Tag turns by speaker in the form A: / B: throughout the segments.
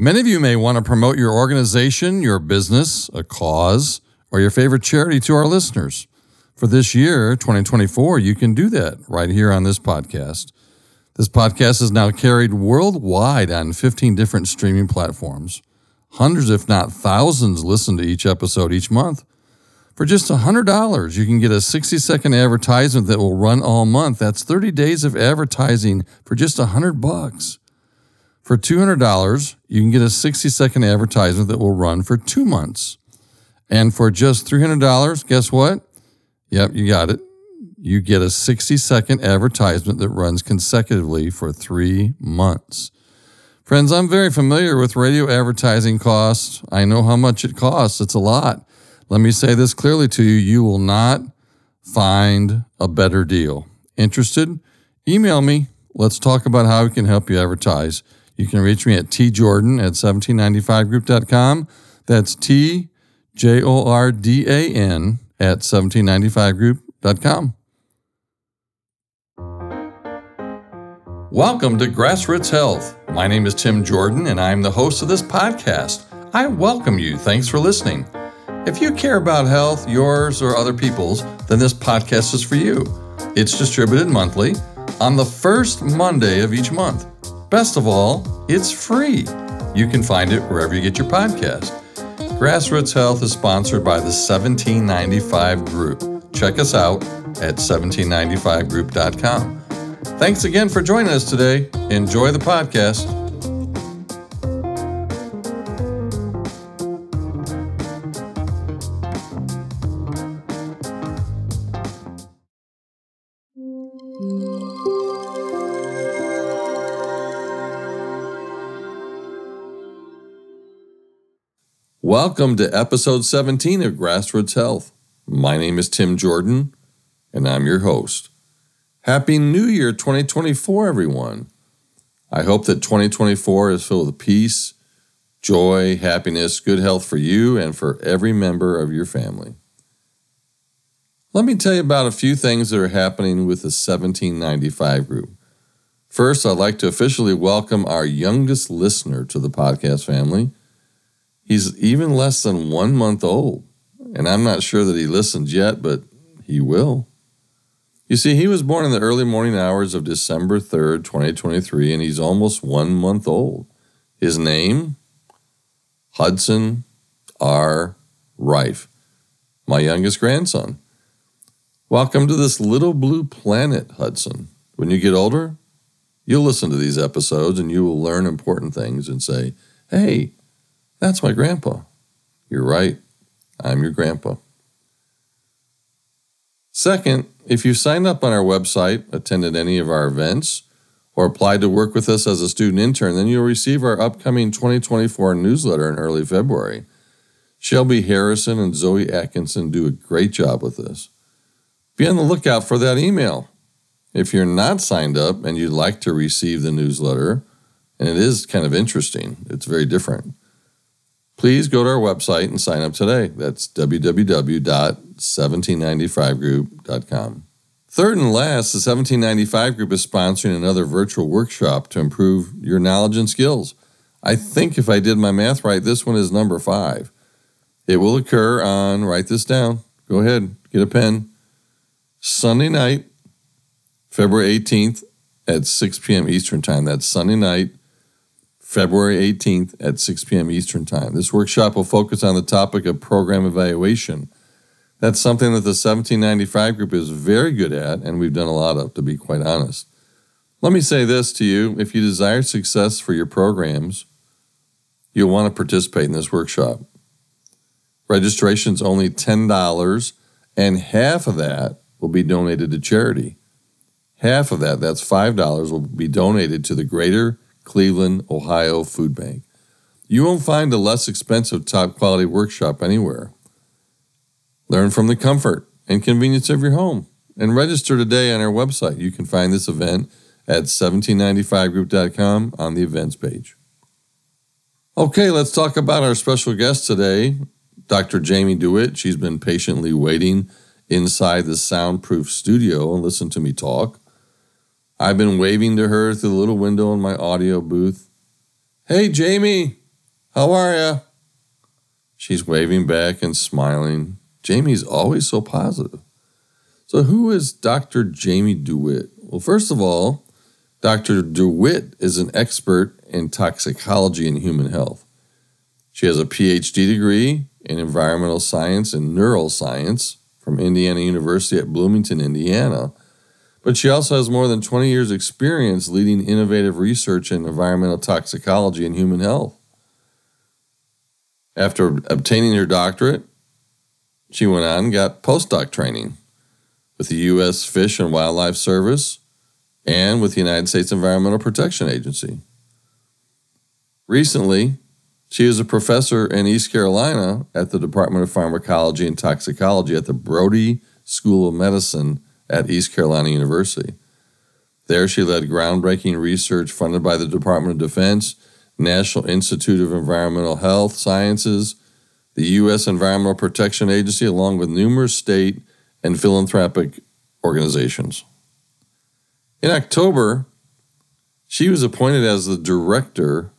A: Many of you may want to promote your organization, your business, a cause, or your favorite charity to our listeners. For this year, 2024, you can do that right here on this podcast. This podcast is now carried worldwide on 15 different streaming platforms. Hundreds, if not thousands, listen to each episode each month. For just $100, you can get a 60 second advertisement that will run all month. That's 30 days of advertising for just 100 bucks. For $200, you can get a 60 second advertisement that will run for two months. And for just $300, guess what? Yep, you got it. You get a 60 second advertisement that runs consecutively for three months. Friends, I'm very familiar with radio advertising costs. I know how much it costs. It's a lot. Let me say this clearly to you you will not find a better deal. Interested? Email me. Let's talk about how we can help you advertise. You can reach me at tjordan at 1795group.com. That's T J O R D A N at 1795group.com. Welcome to Grassroots Health. My name is Tim Jordan, and I'm the host of this podcast. I welcome you. Thanks for listening. If you care about health, yours or other people's, then this podcast is for you. It's distributed monthly on the first Monday of each month. Best of all, it's free. You can find it wherever you get your podcast. Grassroots Health is sponsored by the 1795 Group. Check us out at 1795group.com. Thanks again for joining us today. Enjoy the podcast. Welcome to episode 17 of Grassroots Health. My name is Tim Jordan, and I'm your host. Happy New Year 2024, everyone. I hope that 2024 is filled with peace, joy, happiness, good health for you and for every member of your family. Let me tell you about a few things that are happening with the 1795 group. First, I'd like to officially welcome our youngest listener to the podcast family. He's even less than one month old, and I'm not sure that he listens yet, but he will. You see, he was born in the early morning hours of December 3rd, 2023, and he's almost one month old. His name? Hudson R. Rife, my youngest grandson. Welcome to this little blue planet, Hudson. When you get older, you'll listen to these episodes and you will learn important things and say, hey, that's my grandpa. You're right. I'm your grandpa. Second, if you signed up on our website, attended any of our events, or applied to work with us as a student intern, then you'll receive our upcoming 2024 newsletter in early February. Shelby Harrison and Zoe Atkinson do a great job with this. Be on the lookout for that email. If you're not signed up and you'd like to receive the newsletter, and it is kind of interesting, it's very different please go to our website and sign up today. That's www.1795group.com. Third and last, the 1795 Group is sponsoring another virtual workshop to improve your knowledge and skills. I think if I did my math right, this one is number five. It will occur on, write this down, go ahead, get a pen. Sunday night, February 18th at 6 p.m. Eastern Time. That's Sunday night, February 18th at 6 p.m. Eastern Time. This workshop will focus on the topic of program evaluation. That's something that the 1795 group is very good at, and we've done a lot of, to be quite honest. Let me say this to you if you desire success for your programs, you'll want to participate in this workshop. Registration is only $10, and half of that will be donated to charity. Half of that, that's $5, will be donated to the Greater Cleveland, Ohio Food Bank. You won't find a less expensive, top quality workshop anywhere. Learn from the comfort and convenience of your home and register today on our website. You can find this event at 1795group.com on the events page. Okay, let's talk about our special guest today, Dr. Jamie DeWitt. She's been patiently waiting inside the soundproof studio and listen to me talk. I've been waving to her through the little window in my audio booth. Hey, Jamie, How are you? She's waving back and smiling. Jamie's always so positive. So, who is Dr. Jamie DeWitt? Well, first of all, Dr. DeWitt is an expert in toxicology and human health. She has a PhD degree in environmental science and neuroscience from Indiana University at Bloomington, Indiana. But she also has more than 20 years' experience leading innovative research in environmental toxicology and human health. After obtaining her doctorate, she went on and got postdoc training with the U.S. Fish and Wildlife Service and with the United States Environmental Protection Agency. Recently, she is a professor in East Carolina at the Department of Pharmacology and Toxicology at the Brody School of Medicine at East Carolina University. There, she led groundbreaking research funded by the Department of Defense, National Institute of Environmental Health Sciences, the U.S. Environmental Protection Agency, along with numerous state and philanthropic organizations. In October, she was appointed as the director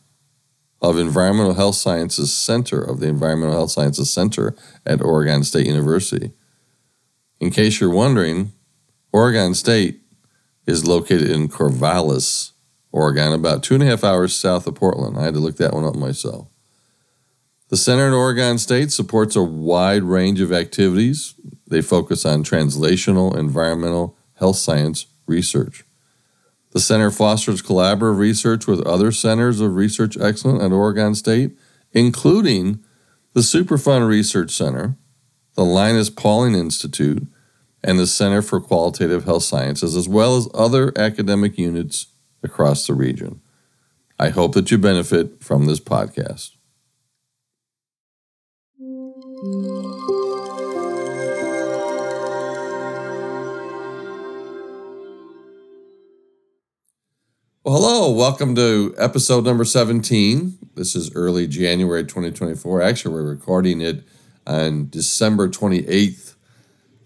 A: of Environmental Health Sciences Center of the Environmental Health Sciences Center at Oregon State University. In case you're wondering, Oregon State is located in Corvallis, Oregon, about two and a half hours south of Portland. I had to look that one up myself. The Center in Oregon State supports a wide range of activities. They focus on translational environmental health science research. The center fosters collaborative research with other centers of research excellence at Oregon State, including the Superfund Research Center, the Linus Pauling Institute, and the Center for Qualitative Health Sciences, as well as other academic units across the region. I hope that you benefit from this podcast. Well, hello, welcome to episode number 17. This is early January 2024. Actually, we're recording it on December 28th,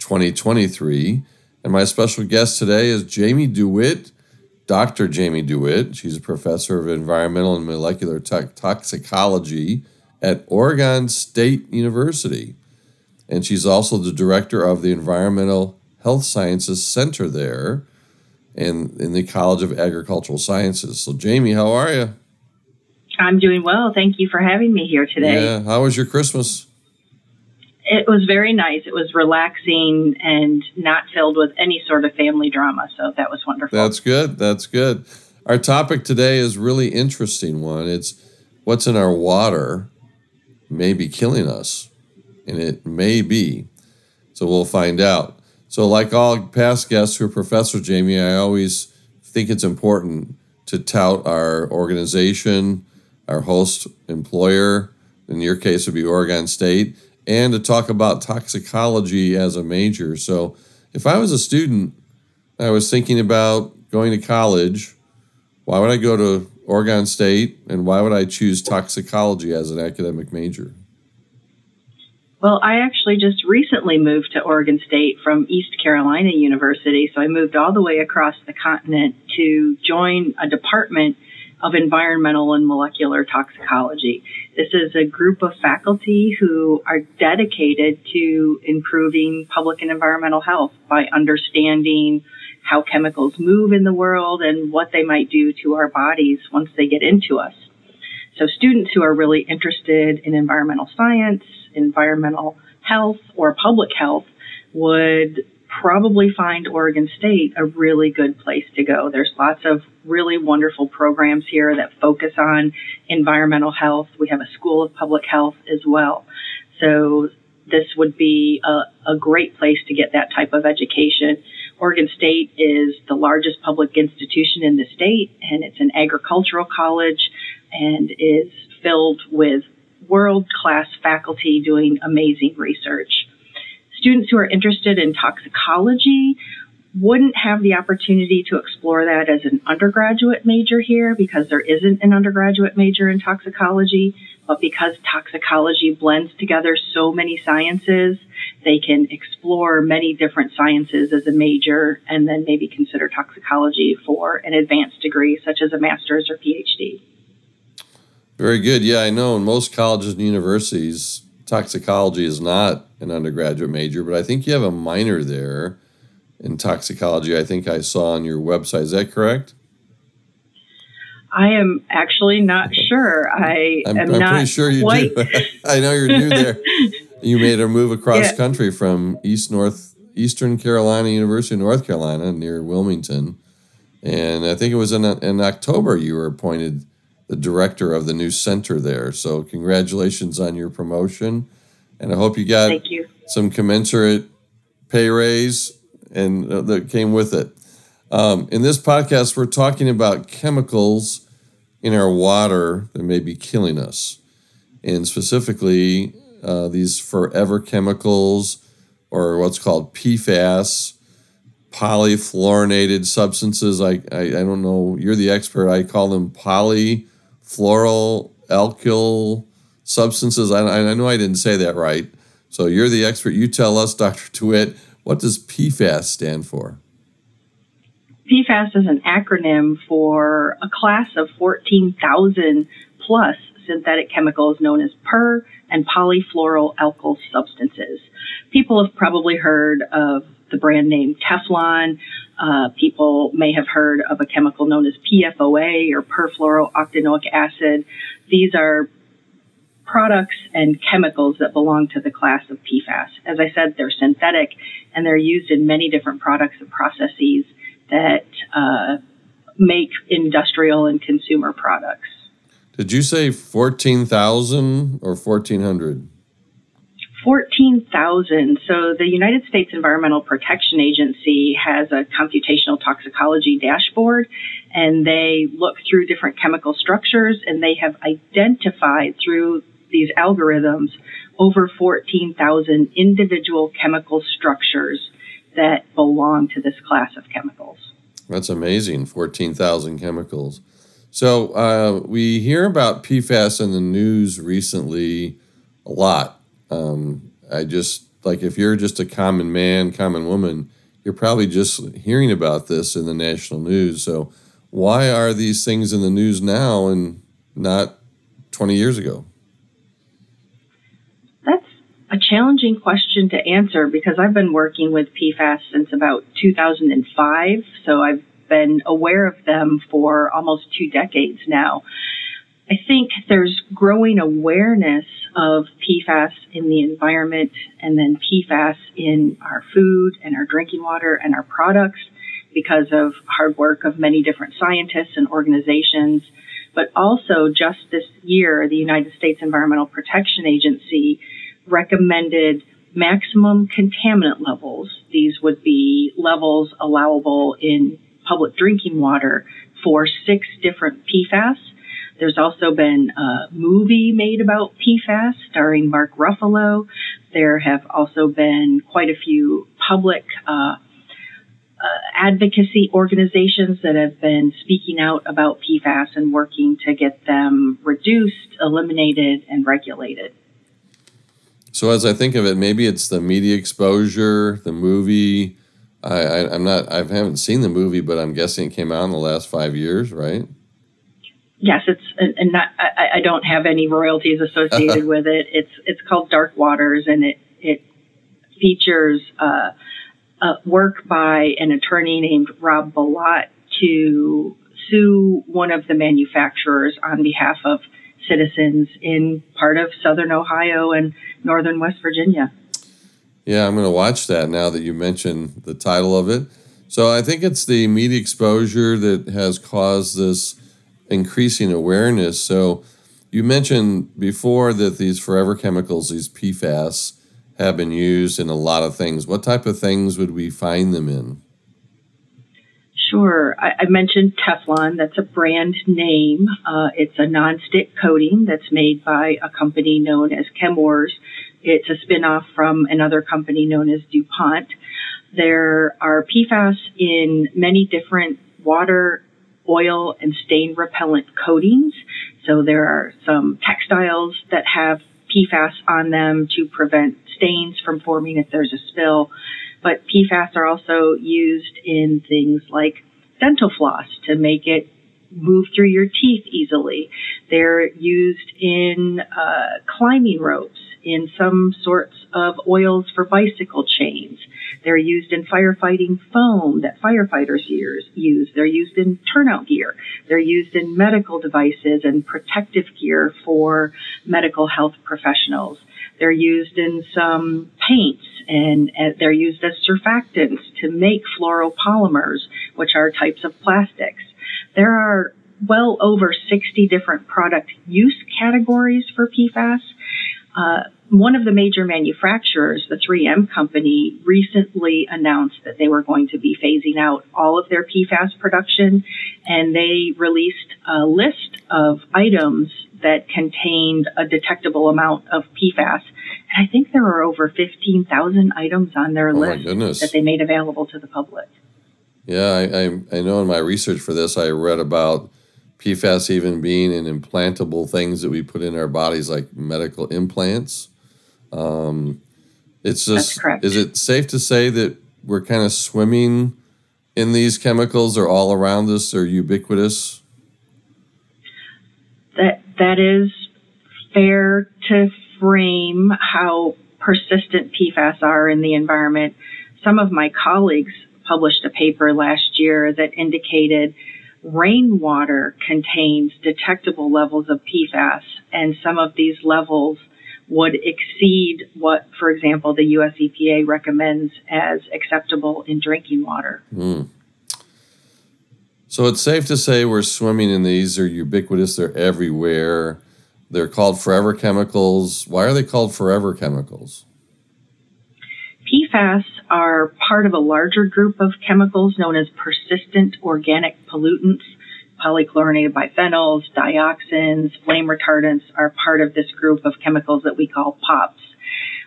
A: 2023. And my special guest today is Jamie DeWitt, Dr. Jamie DeWitt. She's a professor of environmental and molecular to- toxicology at Oregon State University. And she's also the director of the Environmental Health Sciences Center there and in the College of Agricultural Sciences. So, Jamie, how are you?
B: I'm doing well. Thank you for having me here today.
A: Yeah. How was your Christmas?
B: It was very nice. It was relaxing and not filled with any sort of family drama. So that was wonderful.
A: That's good. That's good. Our topic today is really interesting one. It's what's in our water may be killing us, and it may be. So we'll find out. So, like all past guests who are Professor Jamie, I always think it's important to tout our organization, our host employer, in your case would be Oregon State, and to talk about toxicology as a major. So, if I was a student, I was thinking about going to college, why would I go to Oregon State and why would I choose toxicology as an academic major?
B: Well, I actually just recently moved to Oregon State from East Carolina University. So I moved all the way across the continent to join a department of environmental and molecular toxicology. This is a group of faculty who are dedicated to improving public and environmental health by understanding how chemicals move in the world and what they might do to our bodies once they get into us. So students who are really interested in environmental science, environmental health, or public health would probably find Oregon State a really good place to go. There's lots of really wonderful programs here that focus on environmental health. We have a school of public health as well. So this would be a, a great place to get that type of education. Oregon State is the largest public institution in the state, and it's an agricultural college and is filled with world class faculty doing amazing research. Students who are interested in toxicology wouldn't have the opportunity to explore that as an undergraduate major here because there isn't an undergraduate major in toxicology. But because toxicology blends together so many sciences, they can explore many different sciences as a major and then maybe consider toxicology for an advanced degree such as a master's or PhD.
A: Very good. Yeah, I know in most colleges and universities, toxicology is not an undergraduate major, but I think you have a minor there in toxicology. I think I saw on your website. Is that correct?
B: I am actually not sure. I
A: I'm,
B: am
A: I'm
B: not
A: pretty sure you
B: quite.
A: do. I know you're new there. You made a move across
B: Yeah.
A: country from East North Eastern Carolina University of North Carolina near Wilmington, and I think it was in in October you were appointed the director of the new center there. So congratulations on your promotion, and I hope you got
B: Thank you.
A: some commensurate pay raise and uh, that came with it. Um, in this podcast, we're talking about chemicals in our water that may be killing us, and specifically uh, these forever chemicals or what's called PFAS, polyfluorinated substances. I, I, I don't know, you're the expert. I call them polyfluoral alkyl substances. I, I know I didn't say that right. So you're the expert. You tell us, Dr. DeWitt, what does PFAS stand for?
B: PFAS is an acronym for a class of 14,000 plus synthetic chemicals known as per and polyfluoroalkyl substances. People have probably heard of the brand name Teflon. Uh, people may have heard of a chemical known as PFOA or perfluorooctanoic acid. These are products and chemicals that belong to the class of PFAS. As I said, they're synthetic and they're used in many different products and processes that uh, make industrial and consumer products.
A: Did you say 14,000 or 1,400?
B: 14,000. So the United States Environmental Protection Agency has a computational toxicology dashboard and they look through different chemical structures and they have identified through these algorithms over 14,000 individual chemical structures that belong to this class of chemicals.
A: That's amazing, 14,000 chemicals. So uh, we hear about PFAS in the news recently a lot. Um, I just, like, if you're just a common man, common woman, you're probably just hearing about this in the national news. So why are these things in the news now and not 20 years ago?
B: That's a challenging question to answer because I've been working with PFAS since about 2005. So I've been aware of them for almost two decades now. I think there's growing awareness of PFAS in the environment and then PFAS in our food and our drinking water and our products because of hard work of many different scientists and organizations. But also, just this year, the United States Environmental Protection Agency recommended maximum contaminant levels. These would be levels allowable in public drinking water for six different PFAS. There's also been a movie made about PFAS starring Mark Ruffalo. There have also been quite a few public uh, uh, advocacy organizations that have been speaking out about PFAS and working to get them reduced, eliminated, and regulated.
A: So as I think of it, maybe it's the media exposure, the movie. I, I I'm not. I haven't seen the movie, but I'm guessing it came out in the last five years, right?
B: Yes, it's and not. I, I don't have any royalties associated with it. It's it's called Dark Waters, and it it features uh, uh, work by an attorney named Rob Bilott to sue one of the manufacturers on behalf of citizens in part of southern Ohio and northern West Virginia.
A: Yeah, I'm going to watch that now that you mentioned the title of it. So I think it's the media exposure that has caused this increasing awareness. So you mentioned before that these forever chemicals, these PFAS, have been used in a lot of things. What type of things would we find them in?
B: Sure. I, I mentioned Teflon. That's a brand name. Uh, it's a nonstick coating that's made by a company known as Chemours. It's a spinoff from another company known as DuPont. There are PFAS in many different water, oil, and stain repellent coatings. So there are some textiles that have PFAS on them to prevent stains from forming if there's a spill. But PFAS are also used in things like dental floss to make it move through your teeth easily. They're used in uh, climbing ropes, in some sorts of oils for bicycle chains. They're used in firefighting foam that firefighters use. They're used in turnout gear. They're used in medical devices and protective gear for medical health professionals. They're used in some paints and uh, they're used as surfactants to make fluoropolymers, which are types of plastics. There are well over 60 different product use categories for PFAS. Uh, one of the major manufacturers, the 3M company, recently announced that they were going to be phasing out all of their PFAS production, and they released a list of items that contained a detectable amount of PFAS. And I think there are over 15,000 items on their
A: oh
B: list that they made available to the public.
A: Yeah, I, I, I know in my research for this, I read about PFAS even being in implantable things that we put in our bodies, like medical implants. Um, it's just, is it safe to say that we're kind of swimming in these chemicals? Are all around us? they're ubiquitous?
B: That that is fair to frame how persistent PFAS are in the environment. Some of my colleagues published a paper last year that indicated rainwater contains detectable levels of PFAS, and some of these levels would exceed what, for example, the US EPA recommends as acceptable in drinking water.
A: Mm. So it's safe to say we're swimming in these. They're ubiquitous, they're everywhere. They're called forever chemicals. Why are they called forever chemicals?
B: PFAS are part of a larger group of chemicals known as persistent organic pollutants polychlorinated biphenyls, dioxins, flame retardants are part of this group of chemicals that we call POPs.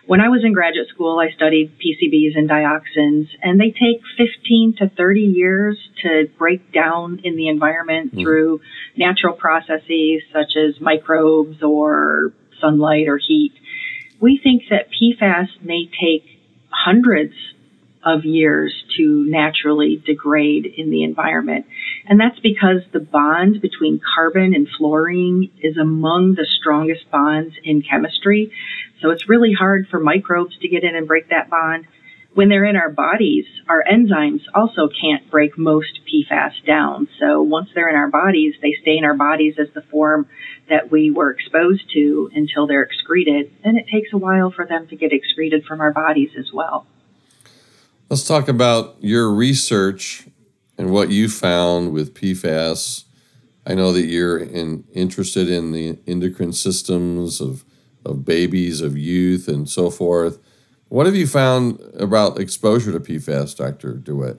B: When I was in graduate school, I studied PCBs and dioxins, and they take 15 to 30 years to break down in the environment mm. through natural processes such as microbes or sunlight or heat. We think that PFAS may take hundreds of years to naturally degrade in the environment. And that's because the bond between carbon and fluorine is among the strongest bonds in chemistry. So it's really hard for microbes to get in and break that bond. When they're in our bodies, our enzymes also can't break most PFAS down. So once they're in our bodies, they stay in our bodies as the form that we were exposed to until they're excreted. And it takes a while for them to get excreted from our bodies as well.
A: Let's talk about your research and what you found with PFAS. I know that you're in, interested in the endocrine systems of, of babies, of youth, and so forth. What have you found about exposure to PFAS, Dr. DeWitt?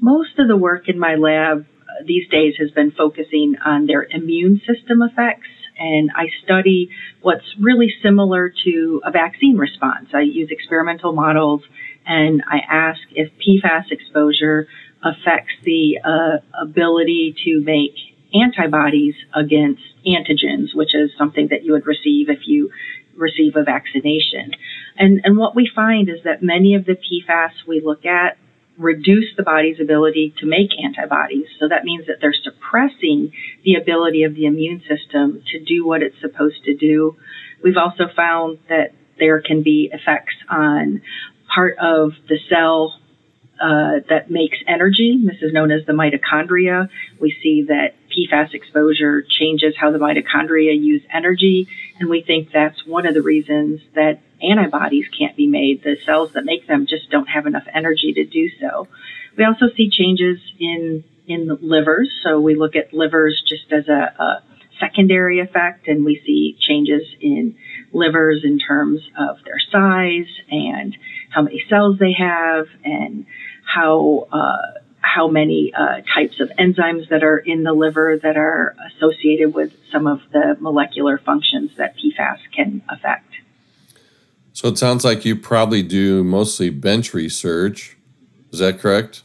B: Most of the work in my lab uh, these days has been focusing on their immune system effects and I study what's really similar to a vaccine response. I use experimental models and I ask if PFAS exposure affects the uh, ability to make antibodies against antigens, which is something that you would receive if you receive a vaccination. And, and what we find is that many of the PFAS we look at reduce the body's ability to make antibodies. So that means that they're suppressing the ability of the immune system to do what it's supposed to do. We've also found that there can be effects on part of the cell uh, that makes energy. This is known as the mitochondria. We see that PFAS exposure changes how the mitochondria use energy, and we think that's one of the reasons that antibodies can't be made. The cells that make them just don't have enough energy to do so. We also see changes in in livers, so we look at livers just as a, a secondary effect, and we see changes in livers in terms of their size and how many cells they have and how uh, how many uh, types of enzymes that are in the liver that are associated with some of the molecular functions that PFAS can affect.
A: So it sounds like you probably do mostly bench research. Is that correct?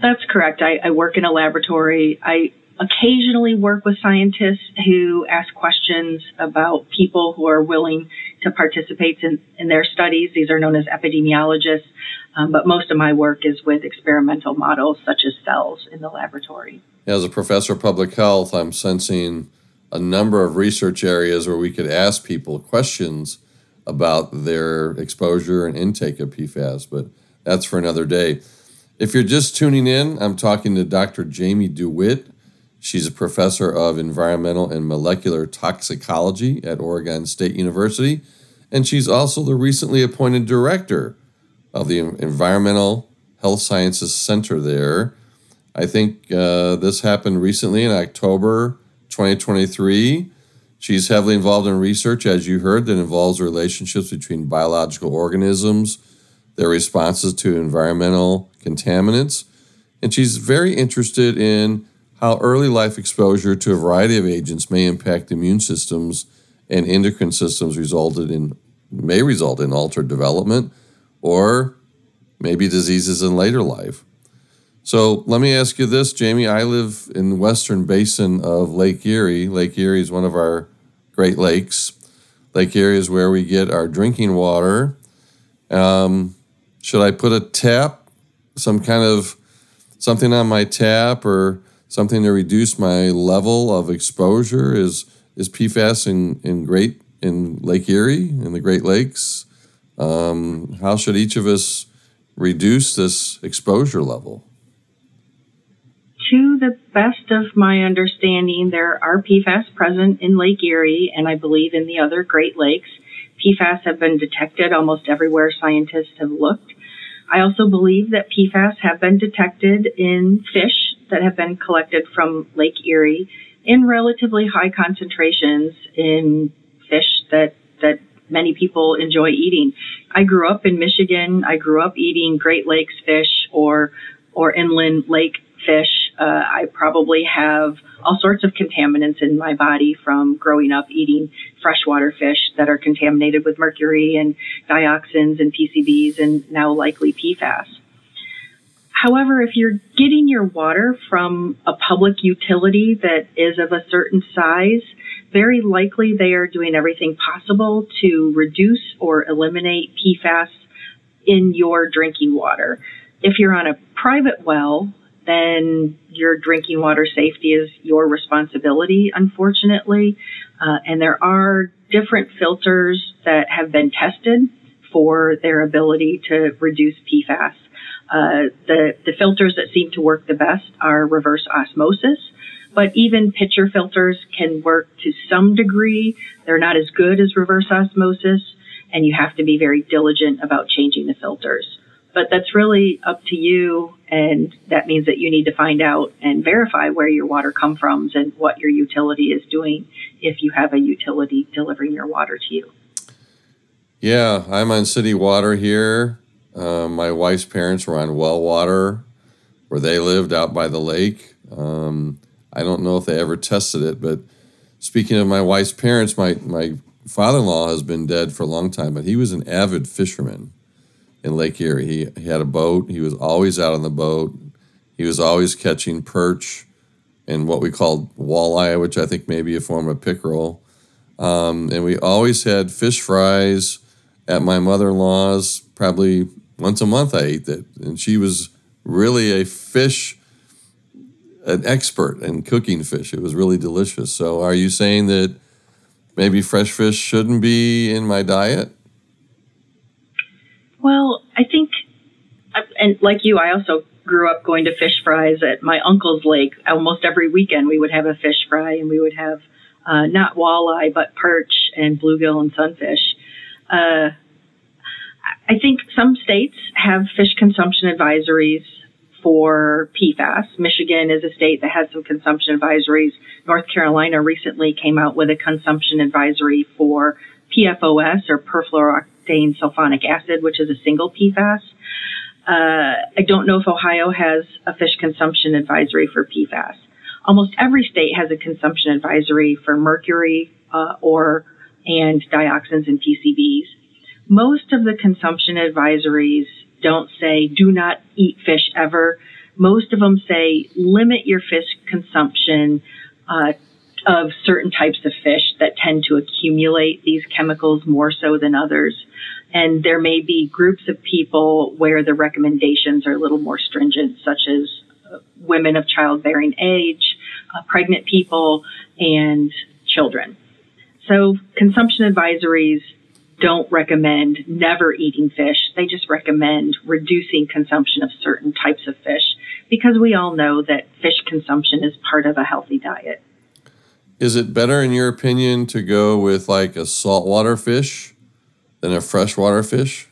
B: That's correct. I, I work in a laboratory. I occasionally work with scientists who ask questions about people who are willing to participate in, in their studies. These are known as epidemiologists, um, but most of my work is with experimental models such as cells in the laboratory.
A: as a professor of public health, I'm sensing a number of research areas where we could ask people questions about their exposure and intake of PFAS, but that's for another day. If you're just tuning in, I'm talking to Dr. Jamie DeWitt. She's a professor of environmental and molecular toxicology at Oregon State University, and she's also the recently appointed director of the Environmental Health Sciences Center there. I think uh, this happened recently in October 2023. She's heavily involved in research, as you heard, that involves relationships between biological organisms, their responses to environmental contaminants, and she's very interested in how early life exposure to a variety of agents may impact immune systems and endocrine systems resulted in may result in altered development or maybe diseases in later life. So let me ask you this, Jamie. I live in the western basin of Lake Erie. Lake Erie is one of our Great Lakes. Lake Erie is where we get our drinking water. Um, should I put a tap, some kind of something on my tap, or something to reduce my level of exposure? Is is PFAS in, in Great in Lake Erie in the Great Lakes? Um, how should each of us reduce this exposure level?
B: To the best of my understanding, there are PFAS present in Lake Erie and I believe in the other Great Lakes. PFAS have been detected almost everywhere scientists have looked. I also believe that PFAS have been detected in fish that have been collected from Lake Erie in relatively high concentrations in fish that, that many people enjoy eating. I grew up in Michigan. I grew up eating Great Lakes fish or or inland lake fish. Uh, I probably have all sorts of contaminants in my body from growing up eating freshwater fish that are contaminated with mercury and dioxins and PCBs and now likely PFAS. However, if you're getting your water from a public utility that is of a certain size, very likely they are doing everything possible to reduce or eliminate PFAS in your drinking water. If you're on a private well, then your drinking water safety is your responsibility, unfortunately. Uh, and there are different filters that have been tested for their ability to reduce PFAS. Uh, the, the filters that seem to work the best are reverse osmosis, but even pitcher filters can work to some degree. They're not as good as reverse osmosis, and you have to be very diligent about changing the filters. But that's really up to you, and that means that you need to find out and verify where your water comes from and what your utility is doing if you have a utility delivering your water to you.
A: Yeah, I'm on city water here. Uh, my wife's parents were on well water where they lived out by the lake. Um, I don't know if they ever tested it, but speaking of my wife's parents, my, my father in law has been dead for a long time, but he was an avid fisherman in Lake Erie. He, he had a boat, he was always out on the boat, he was always catching perch and what we called walleye, which I think may be a form of pickerel. Um, and we always had fish fries at my mother in law's, probably once a month I ate that. And she was really a fish an expert in cooking fish. It was really delicious. So, are you saying that maybe fresh fish shouldn't be in my diet?
B: Well, I think, and like you, I also grew up going to fish fries at my uncle's lake. Almost every weekend, we would have a fish fry, and we would have uh, not walleye, but perch and bluegill and sunfish. Uh, I think some states have fish consumption advisories for PFAS. Michigan is a state that has some consumption advisories. North Carolina recently came out with a consumption advisory for PFOS or perfluorooctane sulfonic acid, which is a single PFAS. Uh, I don't know if Ohio has a fish consumption advisory for PFAS. Almost every state has a consumption advisory for mercury uh, or and dioxins and PCBs. Most of the consumption advisories don't say do not eat fish ever. Most of them say limit your fish consumption uh, of certain types of fish that tend to accumulate these chemicals more so than others. And there may be groups of people where the recommendations are a little more stringent, such as women of childbearing age, uh, pregnant people, and children. So consumption advisories don't recommend never eating fish. They just recommend reducing consumption of certain types of fish because we all know that fish consumption is part of a healthy diet.
A: Is it better, in your opinion, to go with like a saltwater fish than a freshwater fish?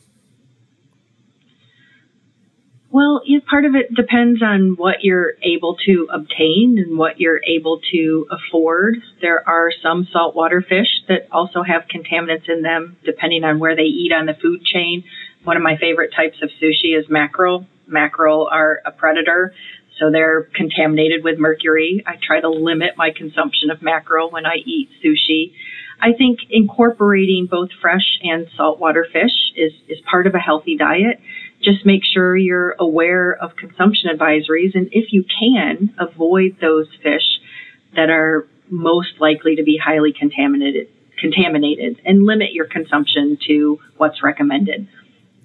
B: Well, yeah, part of it depends on what you're able to obtain and what you're able to afford. There are some saltwater fish that also have contaminants in them, depending on where they eat on the food chain. One of my favorite types of sushi is mackerel. Mackerel are a predator, so they're contaminated with mercury. I try to limit my consumption of mackerel when I eat sushi. I think incorporating both fresh and saltwater fish is, is part of a healthy diet just make sure you're aware of consumption advisories and if you can avoid those fish that are most likely to be highly contaminated contaminated and limit your consumption to what's recommended.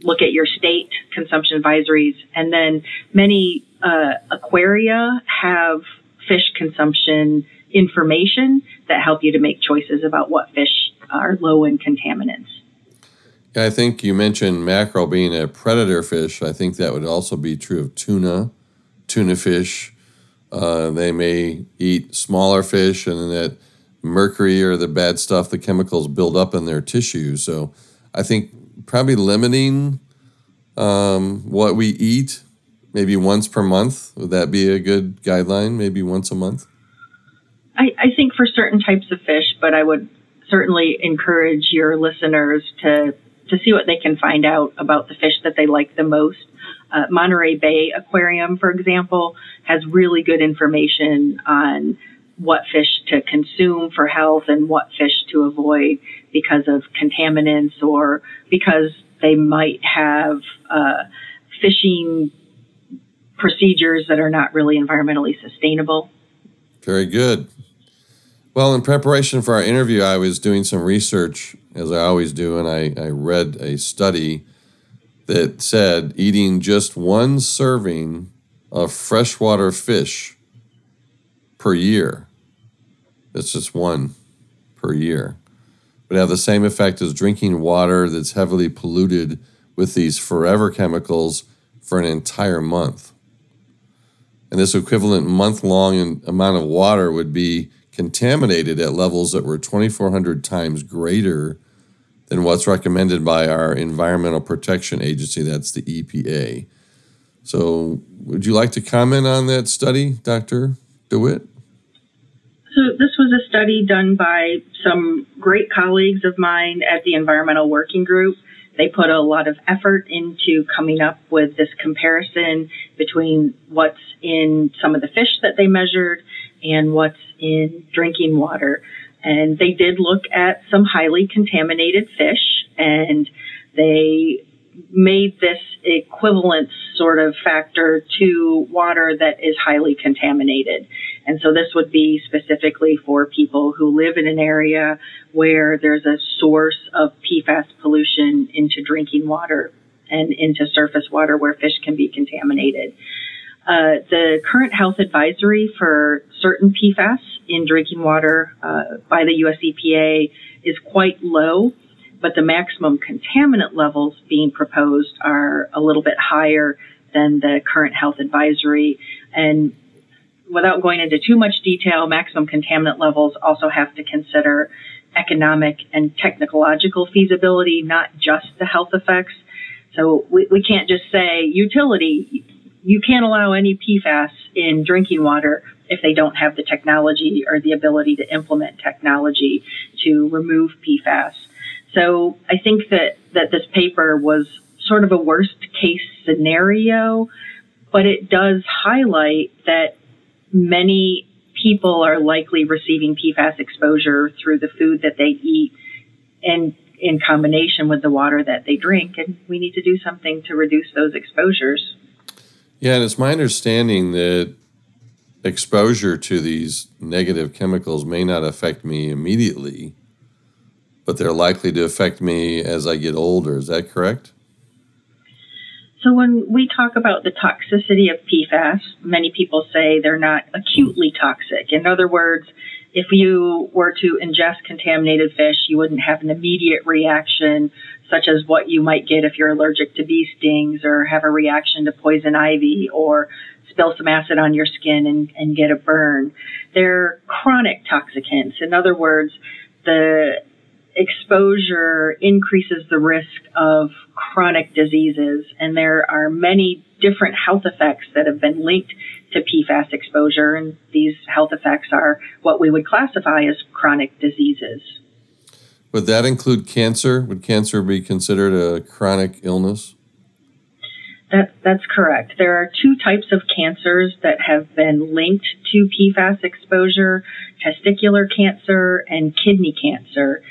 B: Look at your state consumption advisories and then many uh, aquaria have fish consumption information that help you to make choices about what fish are low in contaminants
A: I think you mentioned mackerel being a predator fish. I think that would also be true of tuna, tuna fish. Uh, they may eat smaller fish, and that mercury or the bad stuff, the chemicals build up in their tissue. So I think probably limiting um, what we eat, maybe once per month. Would that be a good guideline? Maybe once a month?
B: I, I think for certain types of fish, but I would certainly encourage your listeners to to see what they can find out about the fish that they like the most. Uh, Monterey Bay Aquarium, for example, has really good information on what fish to consume for health and what fish to avoid because of contaminants or because they might have uh, fishing procedures that are not really environmentally sustainable.
A: Very good. Well, in preparation for our interview, I was doing some research, as I always do, and I, I read a study that said eating just one serving of freshwater fish per year, that's just one per year, would have the same effect as drinking water that's heavily polluted with these forever chemicals for an entire month. And this equivalent month long amount of water would be contaminated at levels that were 2,400 times greater than what's recommended by our Environmental Protection Agency, that's the EPA. So, would you like to comment on that study, Dr. DeWitt?
B: So, this was a study done by some great colleagues of mine at the Environmental Working Group. They put a lot of effort into coming up with this comparison between what's in some of the fish that they measured and what's in drinking water. And they did look at some highly contaminated fish and they made this equivalence sort of factor to water that is highly contaminated. And so this would be specifically for people who live in an area where there's a source of PFAS pollution into drinking water and into surface water where fish can be contaminated. Uh, the current health advisory for certain PFAS in drinking water uh, by the US EPA is quite low, but the maximum contaminant levels being proposed are a little bit higher than the current health advisory. And without going into too much detail, maximum contaminant levels also have to consider economic and technological feasibility, not just the health effects. So we, we can't just say utility you can't allow any PFAS in drinking water if they don't have the technology or the ability to implement technology to remove PFAS. So I think that, that this paper was sort of a worst case scenario, but it does highlight that many people are likely receiving PFAS exposure through the food that they eat and in combination with the water that they drink. And we need to do something to reduce those exposures.
A: Yeah, and it's my understanding that exposure to these negative chemicals may not affect me immediately, but they're likely to affect me as I get older. Is that correct?
B: So when we talk about the toxicity of PFAS, many people say they're not acutely toxic. In other words, if you were to ingest contaminated fish, you wouldn't have an immediate reaction, such as what you might get if you're allergic to bee stings or have a reaction to poison ivy or spill some acid on your skin and, and get a burn. They're chronic toxicants. In other words, the exposure increases the risk of chronic diseases, and there are many different health effects that have been linked to PFAS exposure, and these health effects are what we would classify as chronic diseases.
A: Would that include cancer? Would cancer be considered a chronic illness?
B: That, that's correct. There are two types of cancers that have been linked to PFAS exposure testicular cancer and kidney cancer.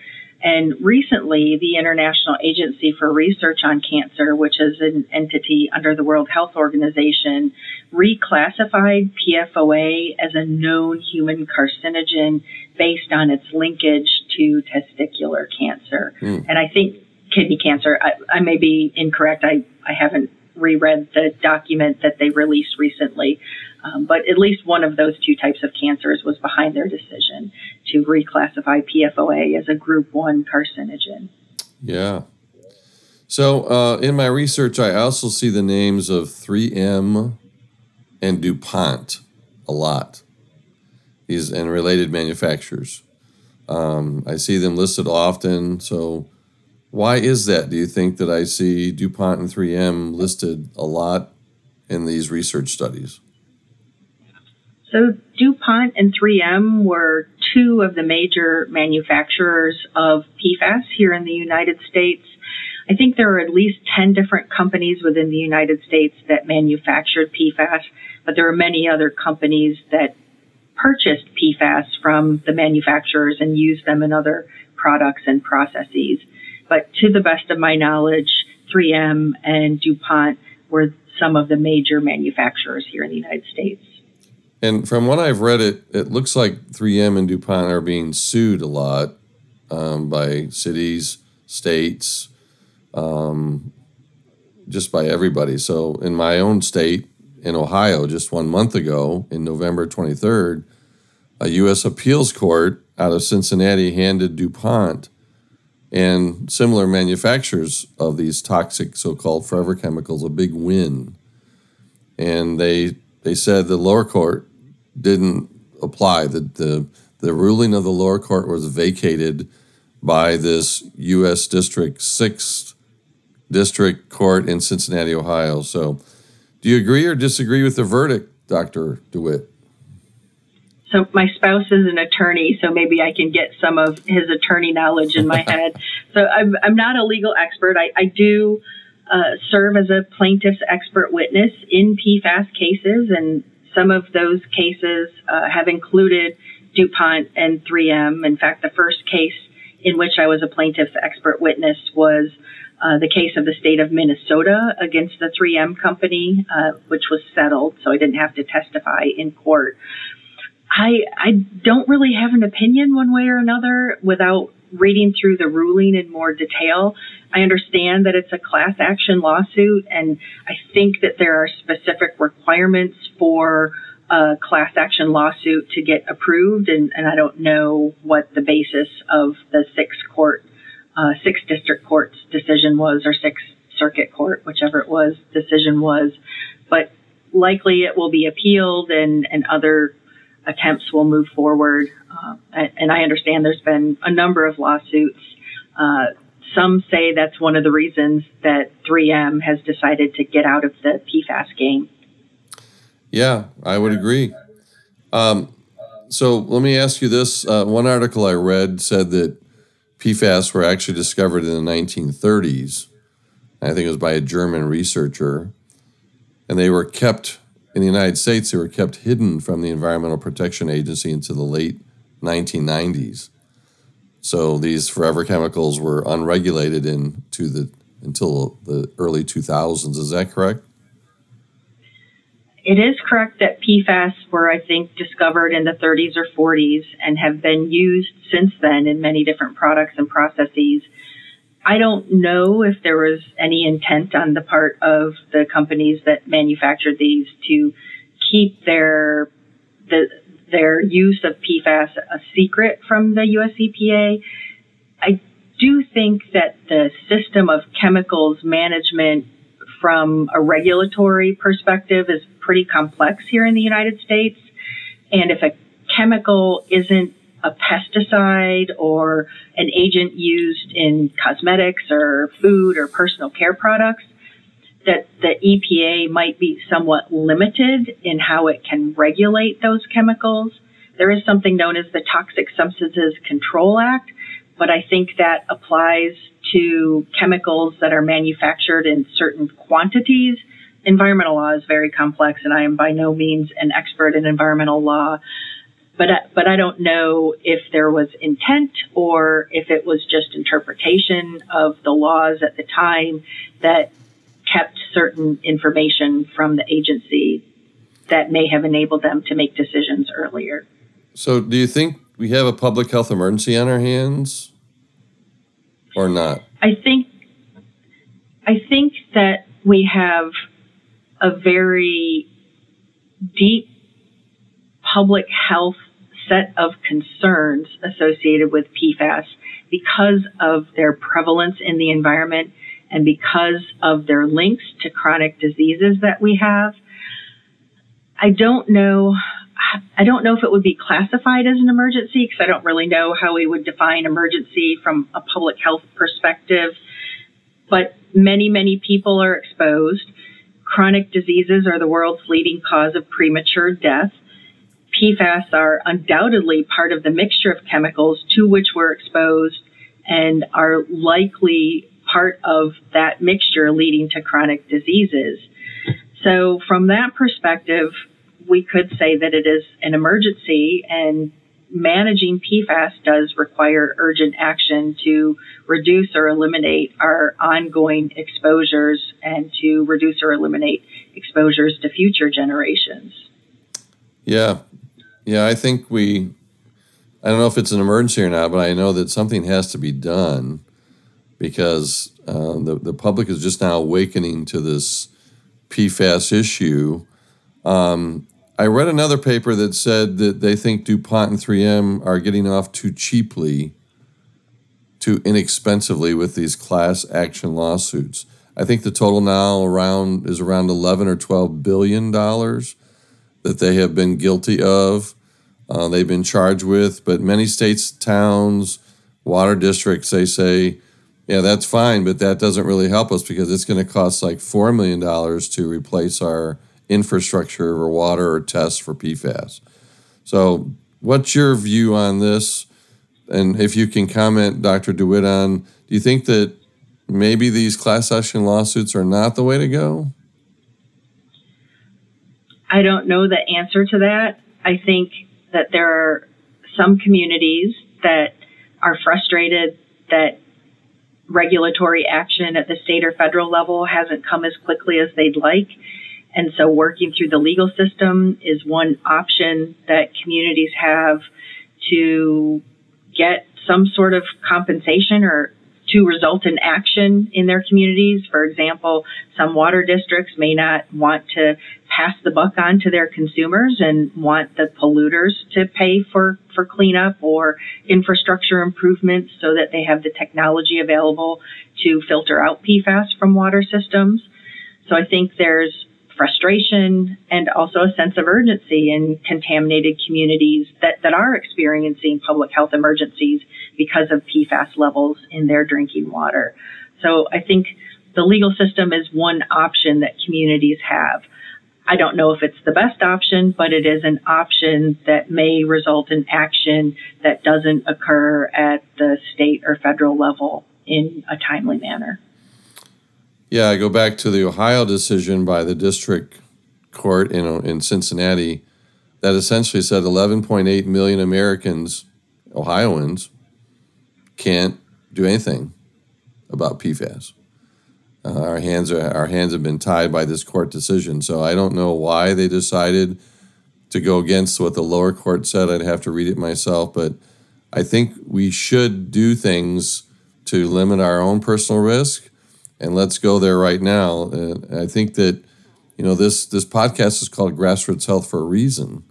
B: And recently, the International Agency for Research on Cancer, which is an entity under the World Health Organization, reclassified PFOA as a known human carcinogen based on its linkage to testicular cancer. Mm. And I think kidney cancer, I, I may be incorrect. I, I haven't reread the document that they released recently. Um, but at least one of those two types of cancers was behind their decision to reclassify PFOA as a group 1 carcinogen.
A: Yeah. So uh, in my research, I also see the names of 3M and DuPont a lot, these and related manufacturers. Um, I see them listed often. So why is that? Do you think that I see DuPont and 3M listed a lot in these research studies?
B: So DuPont and 3M were two of the major manufacturers of PFAS here in the United States. I think there are at least 10 different companies within the United States that manufactured PFAS, but there are many other companies that purchased PFAS from the manufacturers and used them in other products and processes. But to the best of my knowledge, 3M and DuPont were some of the major manufacturers here in the United States.
A: And from what I've read, it it looks like 3M and DuPont are being sued a lot um, by cities, states, um, just by everybody. So in my own state, in Ohio, just one month ago, in November 23rd, a U.S. appeals court out of Cincinnati handed DuPont and similar manufacturers of these toxic so-called forever chemicals a big win. And they they said the lower court didn't apply. The, the, the ruling of the lower court was vacated by this U.S. District 6th District Court in Cincinnati, Ohio. So, do you agree or disagree with the verdict, Dr. DeWitt?
B: So, my spouse is an attorney, so maybe I can get some of his attorney knowledge in my head. So, I'm, I'm not a legal expert. I, I do uh, serve as a plaintiff's expert witness in PFAS cases, and some of those cases uh, have included DuPont and 3M. In fact, the first case in which I was a plaintiff's expert witness was uh, the case of the state of Minnesota against the 3M company, uh, which was settled, so I didn't have to testify in court. I I don't really have an opinion one way or another without reading through the ruling in more detail. I understand that it's a class action lawsuit, and I think that there are specific requirements for a class action lawsuit to get approved, and, and I don't know what the basis of the sixth court, uh, sixth district court's decision was, or sixth circuit court, whichever it was, decision was. But likely it will be appealed, and, and other attempts will move forward. Uh, and I understand there's been a number of lawsuits. Uh, some say that's one of the reasons that 3M has decided to get out of the PFAS game.
A: Yeah, I would agree. Um, so let me ask you this. Uh, one article I read said that PFAS were actually discovered in the 1930s. I think it was by a German researcher. And they were kept in the United States, they were kept hidden from the Environmental Protection Agency into the late 1990s. So these forever chemicals were unregulated into the until the early 2000s. Is that correct?
B: It is correct that PFAS were, I think, discovered in the 30s or 40s and have been used since then in many different products and processes. I don't know if there was any intent on the part of the companies that manufactured these to keep their the, their use of PFAS a secret from the US EPA. I do think that the system of chemicals management from a regulatory perspective is pretty complex here in the United States. And if a chemical isn't a pesticide or an agent used in cosmetics or food or personal care products, that the EPA might be somewhat limited in how it can regulate those chemicals. There is something known as the Toxic Substances Control Act, but I think that applies to chemicals that are manufactured in certain quantities. Environmental law is very complex, and I am by no means an expert in environmental law but but I don't know if there was intent or if it was just interpretation of the laws at the time that kept certain information from the agency that may have enabled them to make decisions earlier.
A: So, do you think we have a public health emergency on our hands, or not?
B: I think I think that we have a very deep public health set of concerns associated with PFAS because of their prevalence in the environment and because of their links to chronic diseases that we have. I don't know. I don't know if it would be classified as an emergency because I don't really know how we would define emergency from a public health perspective. But many, many people are exposed. Chronic diseases are the world's leading cause of premature death. PFAS are undoubtedly part of the mixture of chemicals to which we're exposed and are likely part of that mixture leading to chronic diseases. So, from that perspective, we could say that it is an emergency and managing PFAS does require urgent action to reduce or eliminate our ongoing exposures and to reduce or eliminate exposures to future generations.
A: Yeah, yeah, I think we. I don't know if it's an emergency or not, but I know that something has to be done because uh, the the public is just now awakening to this PFAS issue. Um, I read another paper that said that they think DuPont and 3M are getting off too cheaply, too inexpensively with these class action lawsuits. I think the total now around is around 11 or 12 billion dollars that they have been guilty of. Uh, they've been charged with, but many states, towns, water districts, they say, yeah, that's fine, but that doesn't really help us because it's going to cost like $4 million to replace our infrastructure or water or tests for PFAS. So, what's your view on this? And if you can comment, Dr. DeWitt, on do you think that maybe these class action lawsuits are not the way to go?
B: I don't know the answer to that. I think that there are some communities that are frustrated that regulatory action at the state or federal level hasn't come as quickly as they'd like. And so working through the legal system is one option that communities have to get some sort of compensation or to result in action in their communities. For example, some water districts may not want to pass the buck on to their consumers and want the polluters to pay for, for cleanup or infrastructure improvements so that they have the technology available to filter out PFAS from water systems. So I think there's frustration and also a sense of urgency in contaminated communities that, that are experiencing public health emergencies because of PFAS levels in their drinking water. So I think the legal system is one option that communities have. I don't know if it's the best option, but it is an option that may result in action that doesn't occur at the state or federal level in a timely manner.
A: Yeah, I go back to the Ohio decision by the district court in, in Cincinnati that essentially said 11.8 million Americans, Ohioans, can't do anything about PFAS. Uh, our hands are our hands have been tied by this court decision. So I don't know why they decided to go against what the lower court said. I'd have to read it myself, but I think we should do things to limit our own personal risk. And let's go there right now. And I think that, you know, this this podcast is called Grassroots Health for a reason.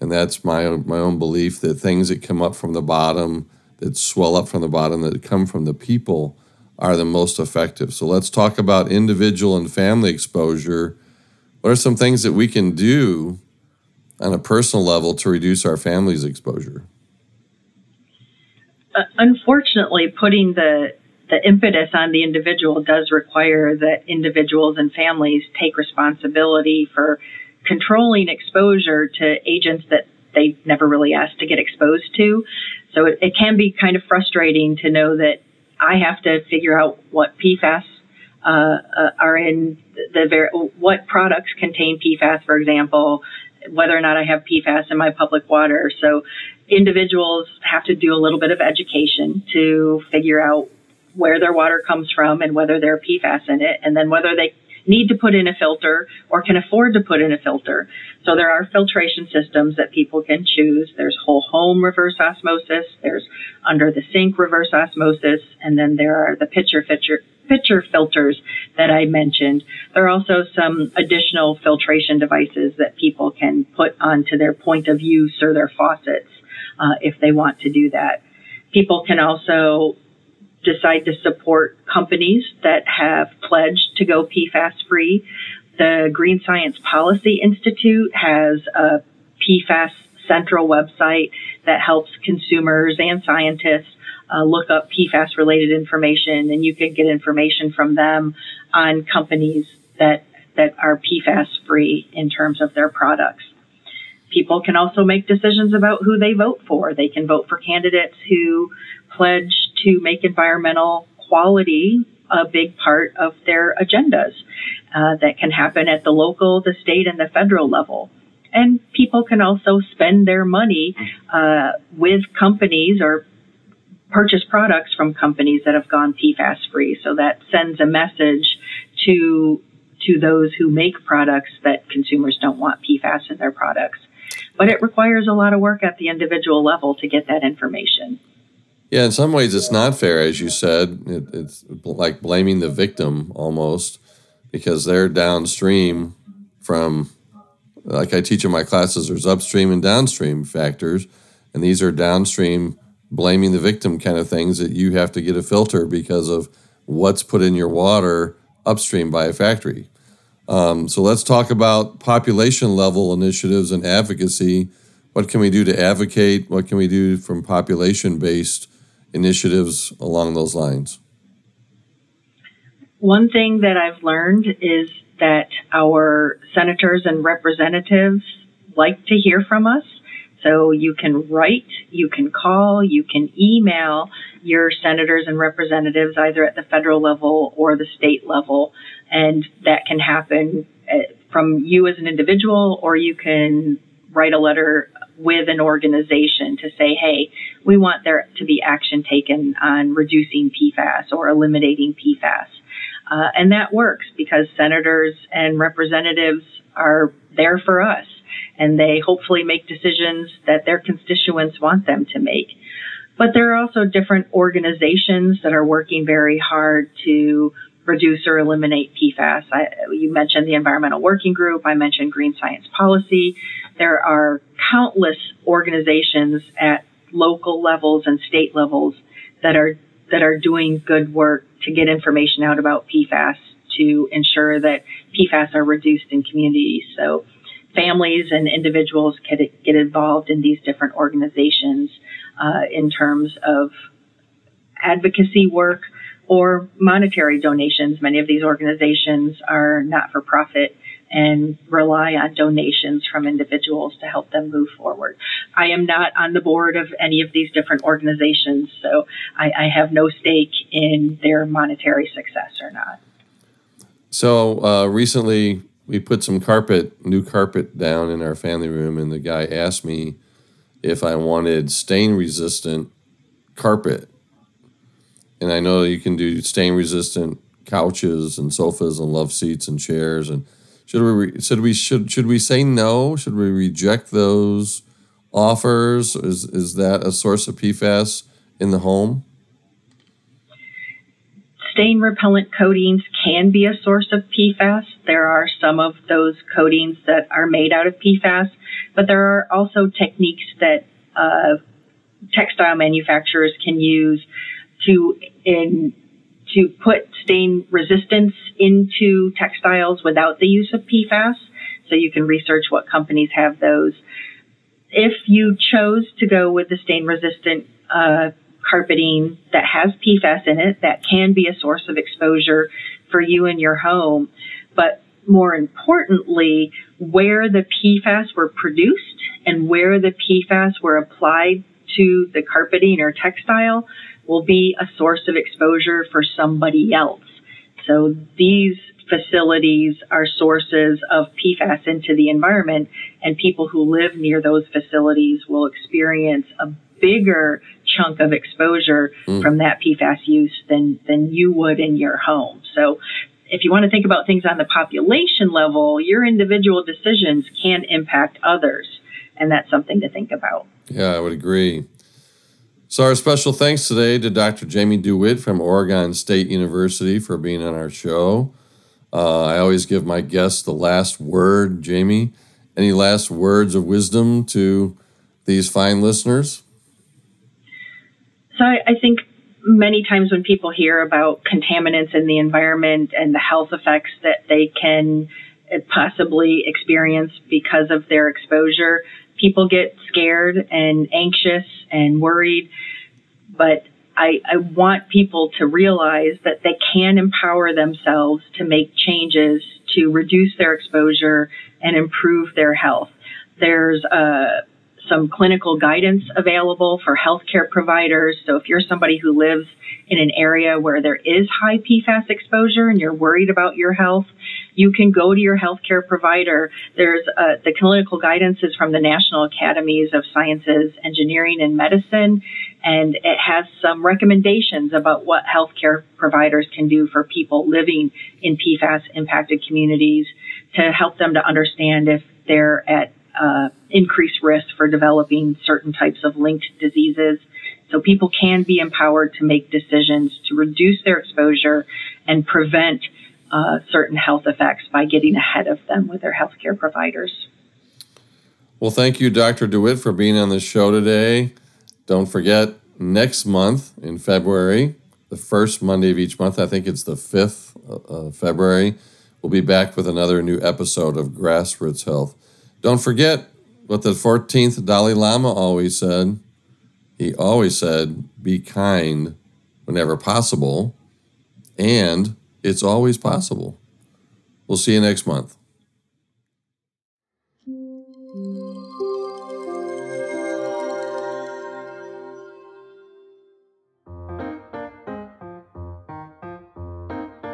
A: And that's my my own belief that things that come up from the bottom, that swell up from the bottom, that come from the people are the most effective. So let's talk about individual and family exposure. What are some things that we can do on a personal level to reduce our family's exposure?
B: Uh, unfortunately, putting the the impetus on the individual does require that individuals and families take responsibility for controlling exposure to agents that they never really asked to get exposed to. So it, it can be kind of frustrating to know that I have to figure out what PFAS uh, uh, are in the ver- what products contain PFAS, for example, whether or not I have PFAS in my public water. So individuals have to do a little bit of education to figure out where their water comes from and whether there are PFAS in it, and then whether they need to put in a filter or can afford to put in a filter. So there are filtration systems that people can choose. There's whole home reverse osmosis, there's under the sink reverse osmosis, and then there are the pitcher pitcher pitcher filters that I mentioned. There are also some additional filtration devices that people can put onto their point of use or their faucets uh, if they want to do that. People can also decide to support companies that have pledged to go PFAS free. The Green Science Policy Institute has a PFAS central website that helps consumers and scientists uh, look up PFAS related information, and you can get information from them on companies that that are PFAS free in terms of their products. People can also make decisions about who they vote for. They can vote for candidates who pledge to make environmental quality a big part of their agendas. Uh, that can happen at the local, the state, and the federal level. And people can also spend their money uh, with companies or purchase products from companies that have gone PFAS free. So that sends a message to to those who make products that consumers don't want PFAS in their products. But it requires a lot of work at the individual level to get that information.
A: Yeah, in some ways, it's not fair, as you said. It, it's like blaming the victim almost because they're downstream from, like I teach in my classes, there's upstream and downstream factors, and these are downstream blaming the victim kind of things that you have to get a filter because of what's put in your water upstream by a factory. Um, so let's talk about population level initiatives and advocacy. What can we do to advocate? What can we do from population based initiatives along those lines?
B: One thing that I've learned is that our senators and representatives like to hear from us. So you can write, you can call, you can email your senators and representatives either at the federal level or the state level. And that can happen uh, from you as an individual or you can write a letter with an organization to say, hey, we want there to be action taken on reducing PFAS or eliminating PFAS. Uh, and that works because senators and representatives are there for us and they hopefully make decisions that their constituents want them to make. But there are also different organizations that are working very hard to reduce or eliminate PFAS. I, you mentioned the Environmental Working Group. I mentioned Green Science Policy. There are countless organizations at local levels and state levels that are that are doing good work to get information out about PFAS to ensure that PFAS are reduced in communities. So families and individuals can get involved in these different organizations uh, in terms of advocacy work or monetary donations. Many of these organizations are not for profit and rely on donations from individuals to help them move forward. I am not on the board of any of these different organizations, so I, I have no stake in their monetary success or not.
A: So uh, recently, we put some carpet, new carpet down in our family room, and the guy asked me if I wanted stain resistant carpet. And I know you can do stain resistant couches and sofas and love seats and chairs. And should we should we should should we say no? Should we reject those offers? Is is that a source of PFAS in the home?
B: stain repellent coatings can be a source of PFAS. There are some of those coatings that are made out of PFAS, but there are also techniques that uh, textile manufacturers can use to in to put stain resistance into textiles without the use of PFAS. So you can research what companies have those. If you chose to go with the stain resistant uh, carpeting that has PFAS in it, that can be a source of exposure for you in your home. But more importantly, where the PFAS were produced and where the PFAS were applied to the carpeting or textile will be a source of exposure for somebody else. So these facilities are sources of PFAS into the environment, and people who live near those facilities will experience a bigger chunk of exposure mm. from that PFAS use than, than you would in your home. So if you want to think about things on the population level, your individual decisions can impact others. And that's something to think about.
A: Yeah, I would agree. So, our special thanks today to Dr. Jamie DeWitt from Oregon State University for being on our show. Uh, I always give my guests the last word. Jamie, any last words of wisdom to these fine listeners?
B: So, I, I think many times when people hear about contaminants in the environment and the health effects that they can possibly experience because of their exposure, people get scared and anxious and worried. But I, I want people to realize that they can empower themselves to make changes to reduce their exposure and improve their health. There's uh, some clinical guidance available for healthcare providers. So if you're somebody who lives in an area where there is high PFAS exposure and you're worried about your health, you can go to your healthcare provider. There's uh, the clinical guidance is from the National Academies of Sciences, Engineering, and Medicine, and it has some recommendations about what healthcare providers can do for people living in PFAS impacted communities to help them to understand if they're at uh, increased risk for developing certain types of linked diseases. So people can be empowered to make decisions to reduce their exposure and prevent uh, certain health effects by getting ahead of them with their healthcare providers.
A: Well, thank you, Dr. DeWitt, for being on the show today. Don't forget, next month in February, the first Monday of each month, I think it's the 5th of February, we'll be back with another new episode of Grassroots Health. Don't forget what the 14th Dalai Lama always said. He always said, be kind whenever possible, and it's always possible. We'll see you next month.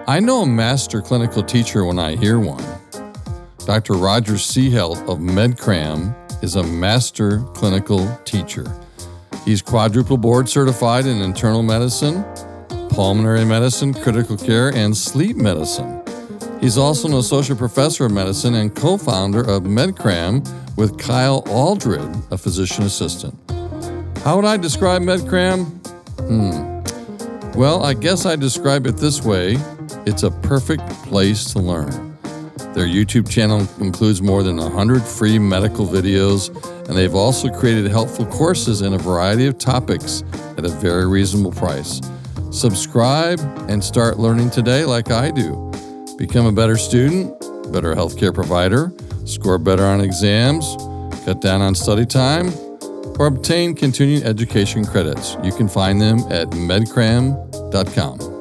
A: I know a master clinical teacher when I hear one. Dr. Roger Seheult of MedCram is a master clinical teacher. He's quadruple board certified in internal medicine, pulmonary medicine, critical care, and sleep medicine. He's also an associate professor of medicine and co founder of MedCram with Kyle Allred, a physician assistant. How would I describe MedCram? Hmm. Well, I guess I describe it this way it's a perfect place to learn. Their YouTube channel includes more than 100 free medical videos, and they've also created helpful courses in a variety of topics at a very reasonable price. Subscribe and start learning today, like I do. Become a better student, better healthcare provider, score better on exams, cut down on study time, or obtain continuing education credits. You can find them at medcram.com.